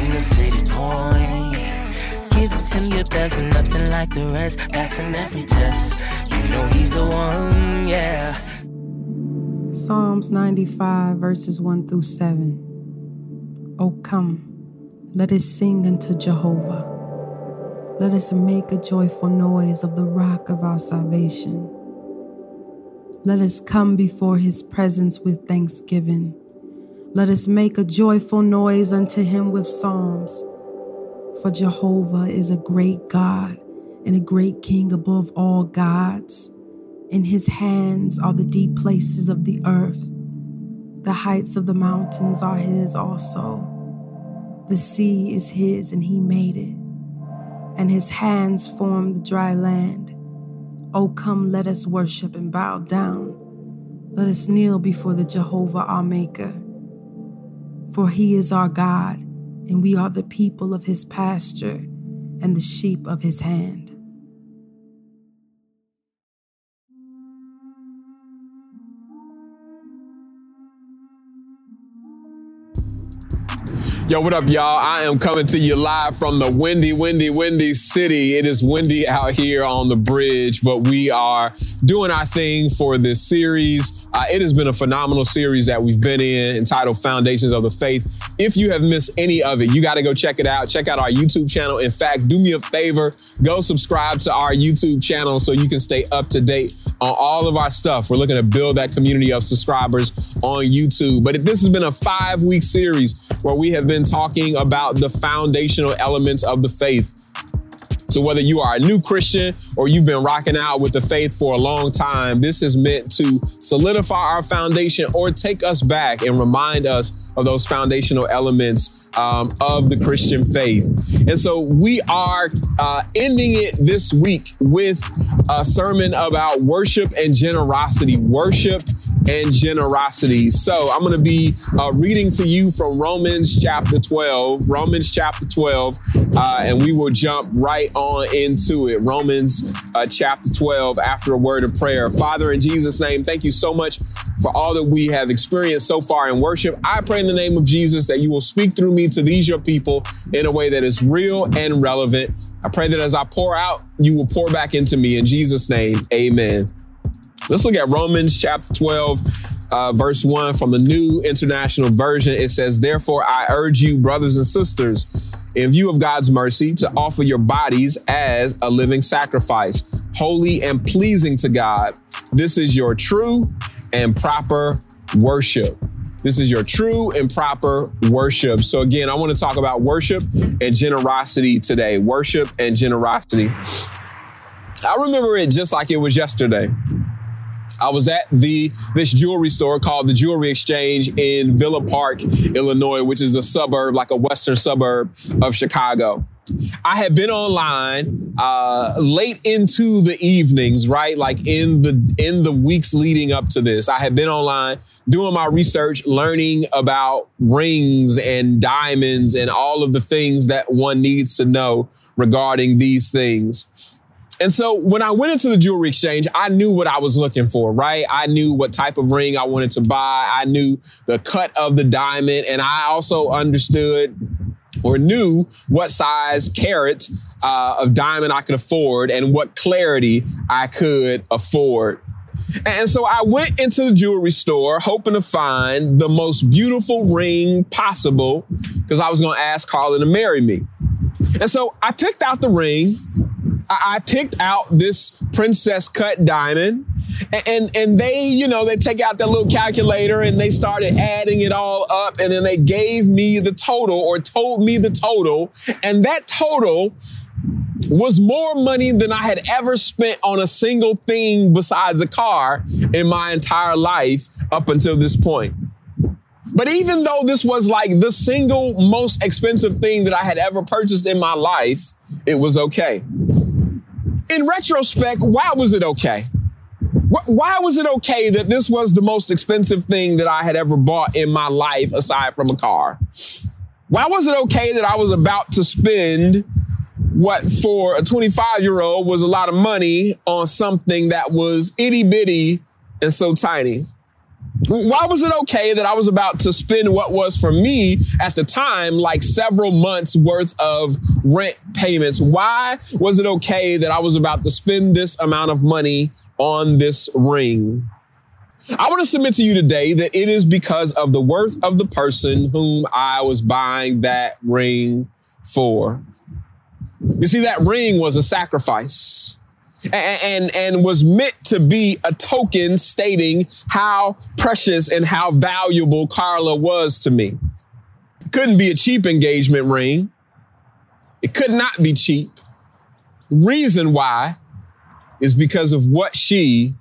Tune the city point. Giving him your best, nothing like the rest, passing every test. You know he's the one, yeah. Psalms 95, verses 1 through 7. Oh, come, let us sing unto Jehovah. Let us make a joyful noise of the rock of our salvation. Let us come before his presence with thanksgiving. Let us make a joyful noise unto him with psalms. For Jehovah is a great God and a great King above all gods. In his hands are the deep places of the earth. The heights of the mountains are his also. The sea is his, and he made it. And his hands formed the dry land. Oh, come, let us worship and bow down. Let us kneel before the Jehovah our Maker. For he is our God, and we are the people of his pasture and the sheep of his hand. Yo, what up, y'all? I am coming to you live from the windy, windy, windy city. It is windy out here on the bridge, but we are doing our thing for this series. Uh, it has been a phenomenal series that we've been in entitled Foundations of the Faith. If you have missed any of it, you got to go check it out. Check out our YouTube channel. In fact, do me a favor, go subscribe to our YouTube channel so you can stay up to date on all of our stuff. We're looking to build that community of subscribers on YouTube. But this has been a five week series where we have been talking about the foundational elements of the faith. So, whether you are a new Christian or you've been rocking out with the faith for a long time, this is meant to solidify our foundation or take us back and remind us of those foundational elements um, of the Christian faith. And so, we are uh, ending it this week with a sermon about worship and generosity. Worship and generosity. So I'm going to be uh, reading to you from Romans chapter 12, Romans chapter 12, uh, and we will jump right on into it. Romans uh, chapter 12 after a word of prayer. Father, in Jesus' name, thank you so much for all that we have experienced so far in worship. I pray in the name of Jesus that you will speak through me to these your people in a way that is real and relevant. I pray that as I pour out, you will pour back into me. In Jesus' name, amen. Let's look at Romans chapter 12, uh, verse 1 from the New International Version. It says, Therefore, I urge you, brothers and sisters, in view of God's mercy, to offer your bodies as a living sacrifice, holy and pleasing to God. This is your true and proper worship. This is your true and proper worship. So, again, I want to talk about worship and generosity today. Worship and generosity. I remember it just like it was yesterday. I was at the this jewelry store called the Jewelry Exchange in Villa Park, Illinois, which is a suburb, like a western suburb of Chicago. I had been online uh, late into the evenings, right? Like in the in the weeks leading up to this, I had been online doing my research, learning about rings and diamonds and all of the things that one needs to know regarding these things. And so when I went into the jewelry exchange, I knew what I was looking for, right? I knew what type of ring I wanted to buy. I knew the cut of the diamond. And I also understood or knew what size carat uh, of diamond I could afford and what clarity I could afford. And so I went into the jewelry store hoping to find the most beautiful ring possible because I was going to ask Carla to marry me. And so I picked out the ring I picked out this princess cut diamond and, and, and they, you know, they take out their little calculator and they started adding it all up and then they gave me the total or told me the total and that total was more money than I had ever spent on a single thing besides a car in my entire life up until this point. But even though this was like the single most expensive thing that I had ever purchased in my life, it was okay. In retrospect, why was it okay? Why was it okay that this was the most expensive thing that I had ever bought in my life aside from a car? Why was it okay that I was about to spend what for a 25 year old was a lot of money on something that was itty bitty and so tiny? Why was it okay that I was about to spend what was for me at the time like several months worth of rent payments? Why was it okay that I was about to spend this amount of money on this ring? I want to submit to you today that it is because of the worth of the person whom I was buying that ring for. You see, that ring was a sacrifice and, and, was meant to be a token stating how precious and how valuable Carla was to me. Couldn't be a cheap engagement ring. It could not be cheap. Reason why is because of what she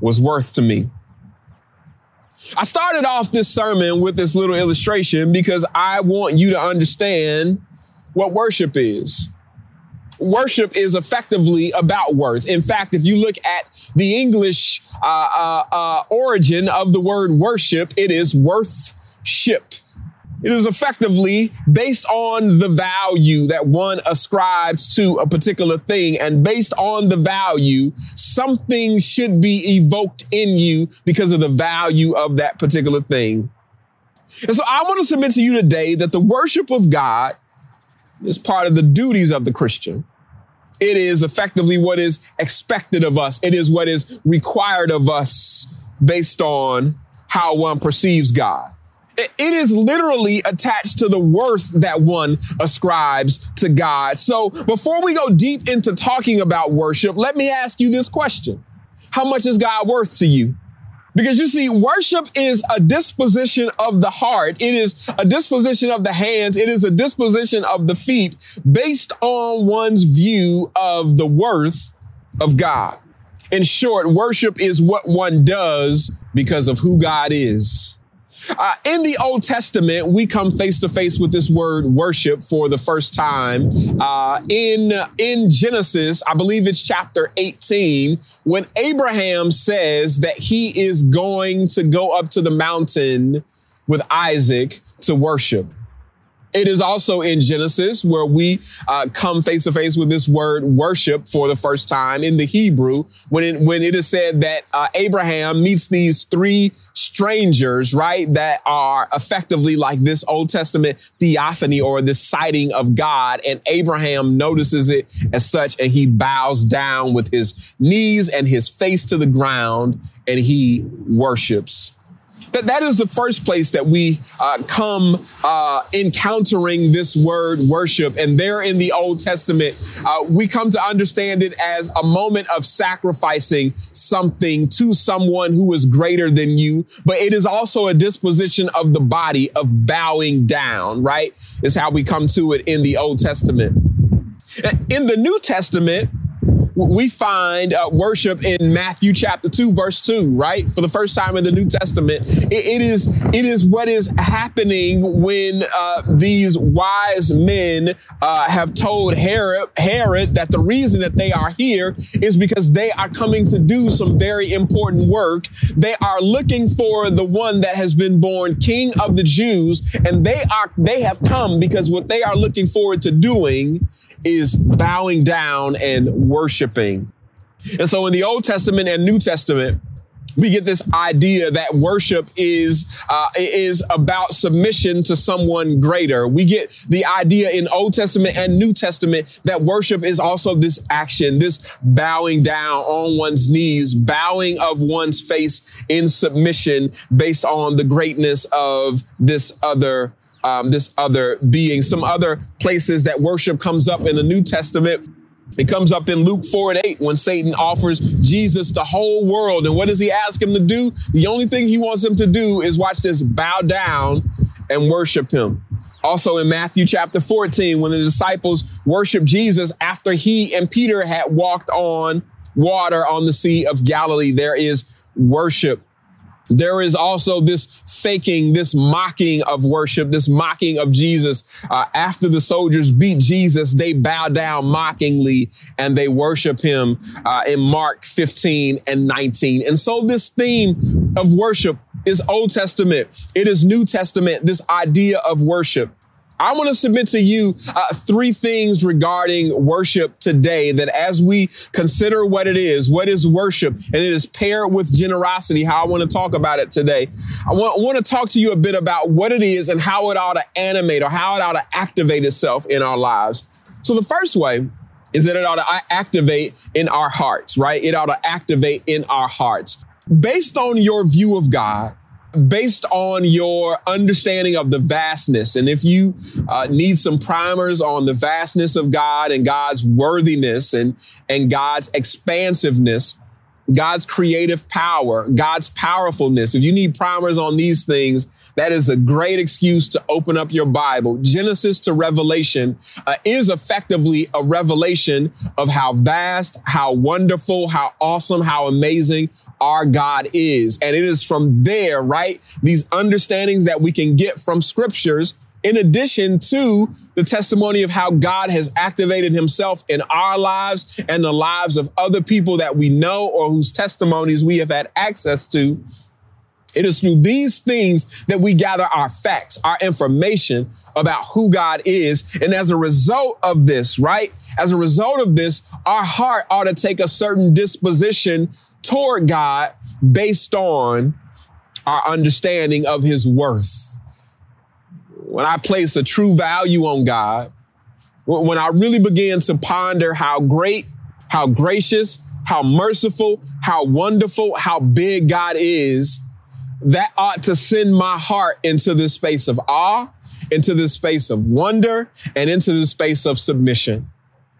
was worth to me. I started off this sermon with this little illustration because I want you to understand what worship is worship is effectively about worth. In fact, if you look at the English uh, uh, uh, origin of the word worship, it is worthship. It is effectively based on the value that one ascribes to a particular thing. And based on the value, something should be evoked in you because of the value of that particular thing. And so I want to submit to you today that the worship of God is part of the duties of the Christian. It is effectively what is expected of us. It is what is required of us based on how one perceives God. It is literally attached to the worth that one ascribes to God. So before we go deep into talking about worship, let me ask you this question. How much is God worth to you? Because you see, worship is a disposition of the heart. It is a disposition of the hands. It is a disposition of the feet based on one's view of the worth of God. In short, worship is what one does because of who God is. Uh, in the Old Testament, we come face to face with this word worship for the first time. Uh, in, in Genesis, I believe it's chapter 18, when Abraham says that he is going to go up to the mountain with Isaac to worship. It is also in Genesis where we uh, come face to face with this word worship for the first time in the Hebrew when it, when it is said that uh, Abraham meets these three strangers, right? That are effectively like this Old Testament theophany or this sighting of God. And Abraham notices it as such and he bows down with his knees and his face to the ground and he worships that, that is the first place that we uh, come uh, encountering this word worship. And there in the Old Testament, uh, we come to understand it as a moment of sacrificing something to someone who is greater than you. But it is also a disposition of the body of bowing down, right? Is how we come to it in the Old Testament. In the New Testament, we find uh, worship in Matthew chapter 2 verse 2, right? For the first time in the New Testament, it, it is it is what is happening when uh, these wise men uh, have told Herod, Herod that the reason that they are here is because they are coming to do some very important work. They are looking for the one that has been born king of the Jews and they are they have come because what they are looking forward to doing is bowing down and worshiping. And so in the Old Testament and New Testament, we get this idea that worship is uh, is about submission to someone greater. We get the idea in Old Testament and New Testament that worship is also this action, this bowing down on one's knees, bowing of one's face in submission based on the greatness of this other um, this other being. Some other places that worship comes up in the New Testament. It comes up in Luke 4 and 8 when Satan offers Jesus the whole world. And what does he ask him to do? The only thing he wants him to do is watch this bow down and worship him. Also in Matthew chapter 14, when the disciples worship Jesus after he and Peter had walked on water on the Sea of Galilee, there is worship there is also this faking, this mocking of worship, this mocking of Jesus. Uh, after the soldiers beat Jesus, they bow down mockingly and they worship him uh, in Mark 15 and 19. And so this theme of worship is Old Testament. It is New Testament, this idea of worship. I want to submit to you uh, three things regarding worship today that as we consider what it is, what is worship, and it is paired with generosity, how I want to talk about it today. I want, I want to talk to you a bit about what it is and how it ought to animate or how it ought to activate itself in our lives. So the first way is that it ought to activate in our hearts, right? It ought to activate in our hearts. Based on your view of God, based on your understanding of the vastness. And if you uh, need some primers on the vastness of God and God's worthiness and, and God's expansiveness, God's creative power, God's powerfulness. If you need primers on these things, that is a great excuse to open up your Bible. Genesis to Revelation uh, is effectively a revelation of how vast, how wonderful, how awesome, how amazing our God is. And it is from there, right? These understandings that we can get from scriptures in addition to the testimony of how God has activated himself in our lives and the lives of other people that we know or whose testimonies we have had access to. It is through these things that we gather our facts, our information about who God is. And as a result of this, right? As a result of this, our heart ought to take a certain disposition toward God based on our understanding of his worth when I place a true value on God, when I really begin to ponder how great, how gracious, how merciful, how wonderful, how big God is, that ought to send my heart into this space of awe, into this space of wonder, and into the space of submission.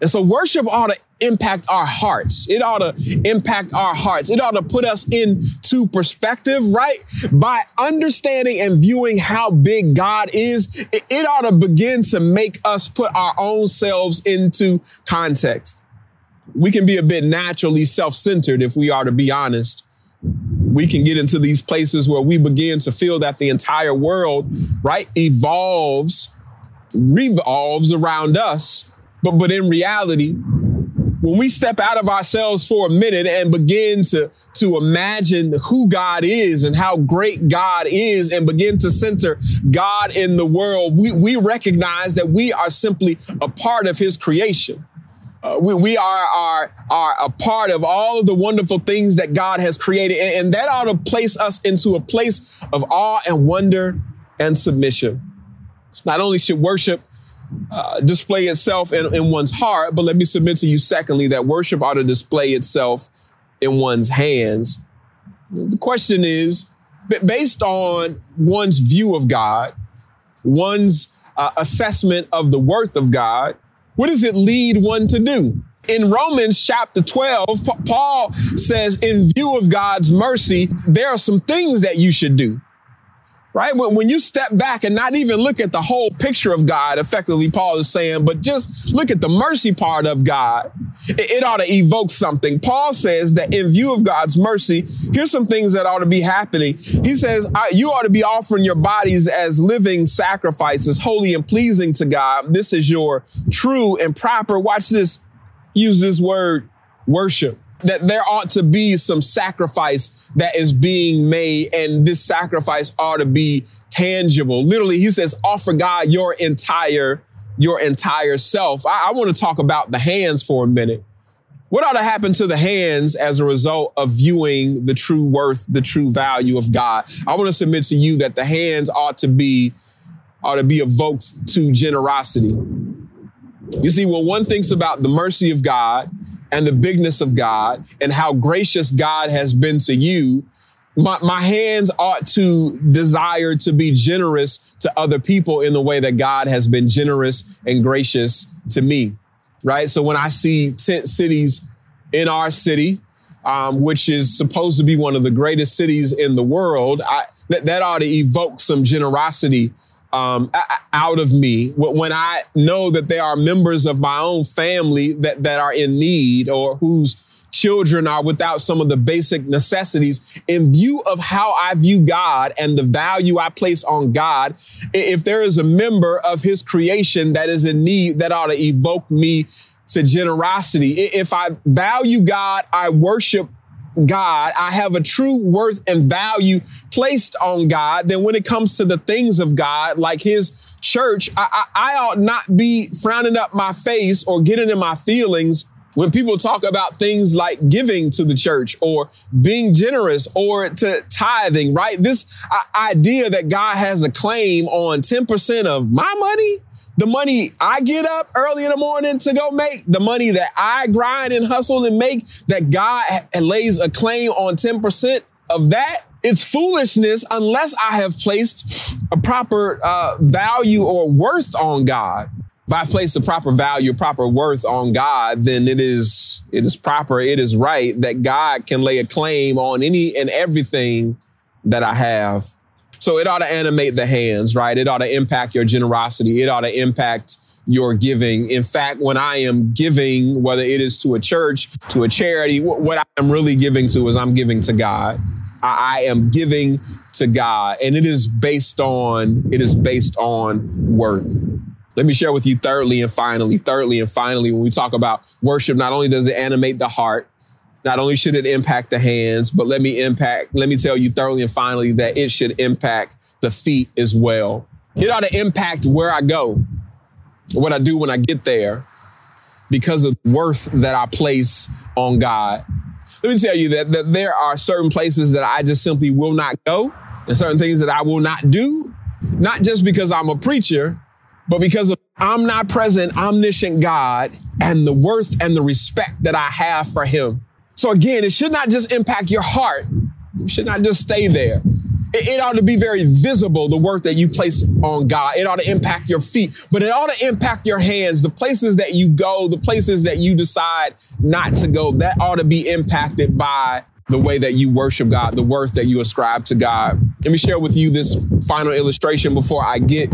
And so worship ought to impact our hearts. It ought to impact our hearts. It ought to put us into perspective, right? By understanding and viewing how big God is, it, it ought to begin to make us put our own selves into context. We can be a bit naturally self-centered if we are to be honest. We can get into these places where we begin to feel that the entire world, right, evolves, revolves around us. But, but in reality, when we step out of ourselves for a minute and begin to, to imagine who God is and how great God is and begin to center God in the world, we, we recognize that we are simply a part of his creation. Uh, we, we are, are, are a part of all of the wonderful things that God has created. And, and that ought to place us into a place of awe and wonder and submission. Not only should worship uh, display itself in, in one's heart, but let me submit to you, secondly, that worship ought to display itself in one's hands. The question is based on one's view of God, one's uh, assessment of the worth of God, what does it lead one to do? In Romans chapter 12, Paul says, in view of God's mercy, there are some things that you should do right? When, when you step back and not even look at the whole picture of God, effectively, Paul is saying, but just look at the mercy part of God, it, it ought to evoke something. Paul says that in view of God's mercy, here's some things that ought to be happening. He says, you ought to be offering your bodies as living sacrifices, holy and pleasing to God. This is your true and proper, watch this, use this word, worship that there ought to be some sacrifice that is being made, and this sacrifice ought to be tangible. Literally, he says, offer God your entire, your entire self. I, I want to talk about the hands for a minute. What ought to happen to the hands as a result of viewing the true worth, the true value of God? I want to submit to you that the hands ought to be, ought to be evoked to generosity. You see, when one thinks about the mercy of God and the bigness of God and how gracious God has been to you, my, my hands ought to desire to be generous to other people in the way that God has been generous and gracious to me. Right. So when I see tent cities in our city, um, which is supposed to be one of the greatest cities in the world, I, that, that ought to evoke some generosity um, out of me when I know that there are members of my own family that, that are in need or whose children are without some of the basic necessities. In view of how I view God and the value I place on God, if there is a member of his creation that is in need, that ought to evoke me to generosity. If I value God, I worship God, I have a true worth and value placed on God, then when it comes to the things of God, like his church, I, I, I, ought not be frowning up my face or getting in my feelings when people talk about things like giving to the church or being generous or to tithing, right? This uh, idea that God has a claim on 10% of my money the money I get up early in the morning to go make, the money that I grind and hustle and make, that God lays a claim on 10% of that, it's foolishness unless I have placed a proper uh, value or worth on God. If I place the proper value, proper worth on God, then it is it is proper, it is right that God can lay a claim on any and everything that I have so it ought to animate the hands, right? It ought to impact your generosity. It ought to impact your giving. In fact, when I am giving, whether it is to a church, to a charity, what I'm really giving to is I'm giving to God. I am giving to God and it is based on, it is based on worth. Let me share with you thirdly and finally, thirdly and finally, when we talk about worship, not only does it animate the heart, not only should it impact the hands, but let me impact, let me tell you thoroughly and finally that it should impact the feet as well. It ought to impact where I go, what I do when I get there, because of the worth that I place on God. Let me tell you that, that there are certain places that I just simply will not go, and certain things that I will not do, not just because I'm a preacher, but because of omnipresent, omniscient God and the worth and the respect that I have for him. So again, it should not just impact your heart. It should not just stay there. It, it, ought to be very visible, the work that you place on God. It ought to impact your feet, but it ought to impact your hands, the places that you go, the places that you decide not to go. That ought to be impacted by the way that you worship God, the worth that you ascribe to God. Let me share with you this final illustration before I get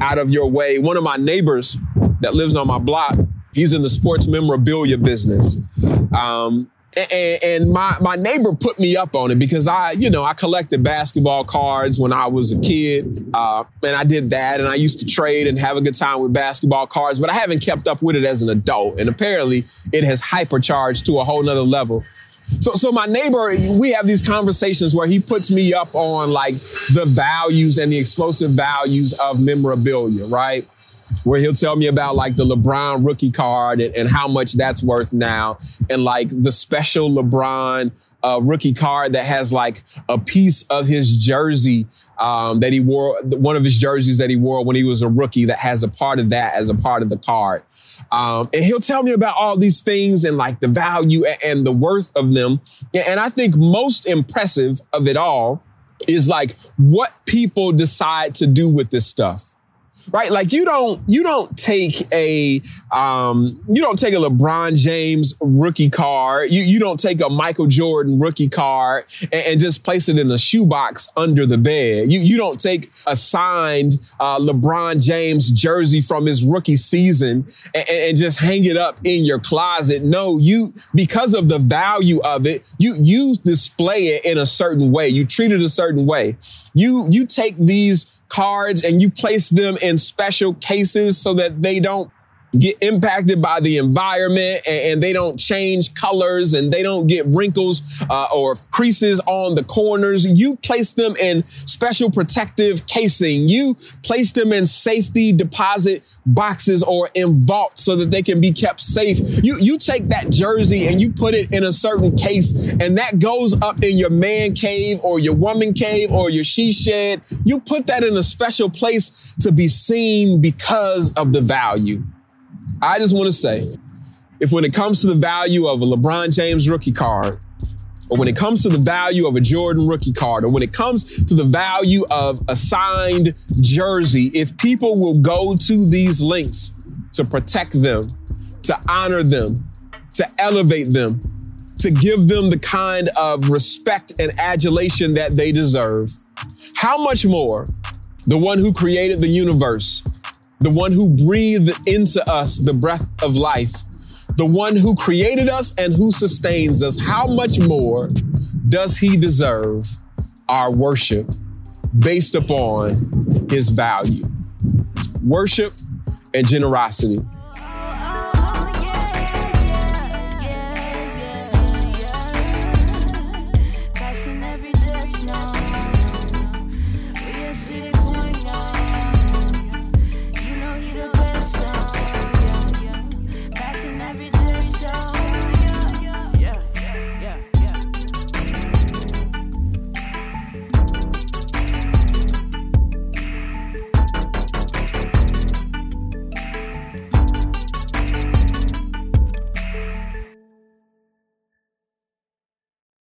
out of your way. One of my neighbors that lives on my block, he's in the sports memorabilia business. Um, and, and, my my neighbor put me up on it because I, you know, I collected basketball cards when I was a kid, uh, and I did that, and I used to trade and have a good time with basketball cards, but I haven't kept up with it as an adult, and apparently it has hypercharged to a whole nother level. So, so my neighbor, we have these conversations where he puts me up on like the values and the explosive values of memorabilia, right? Where he'll tell me about like the LeBron rookie card and, and how much that's worth now, and like the special LeBron uh, rookie card that has like a piece of his jersey um, that he wore, one of his jerseys that he wore when he was a rookie that has a part of that as a part of the card. Um, and he'll tell me about all these things and like the value and the worth of them. And I think most impressive of it all is like what people decide to do with this stuff right? Like you don't you don't take a um, you don't take a LeBron James rookie card. You you don't take a Michael Jordan rookie card and, and just place it in a shoebox under the bed. You you don't take a signed uh, LeBron James jersey from his rookie season and, and just hang it up in your closet. No, you because of the value of it, you you display it in a certain way. You treat it a certain way. You you take these cards and you place them in special cases so that they don't get impacted by the environment and, and, they don't change colors and they don't get wrinkles uh, or creases on the corners. You place them in special protective casing. You place them in safety deposit boxes or in vaults so that they can be kept safe. You, you take that jersey and you put it in a certain case and that goes up in your man cave or your woman cave or your she shed. You put that in a special place to be seen because of the value. I just want to say, if when it comes to the value of a LeBron James rookie card, or when it comes to the value of a Jordan rookie card, or when it comes to the value of a signed jersey, if people will go to these links to protect them, to honor them, to elevate them, to give them the kind of respect and adulation that they deserve, how much more the one who created the universe the one who breathed into us the breath of life, the one who created us and who sustains us, how much more does he deserve our worship based upon his value? Worship and generosity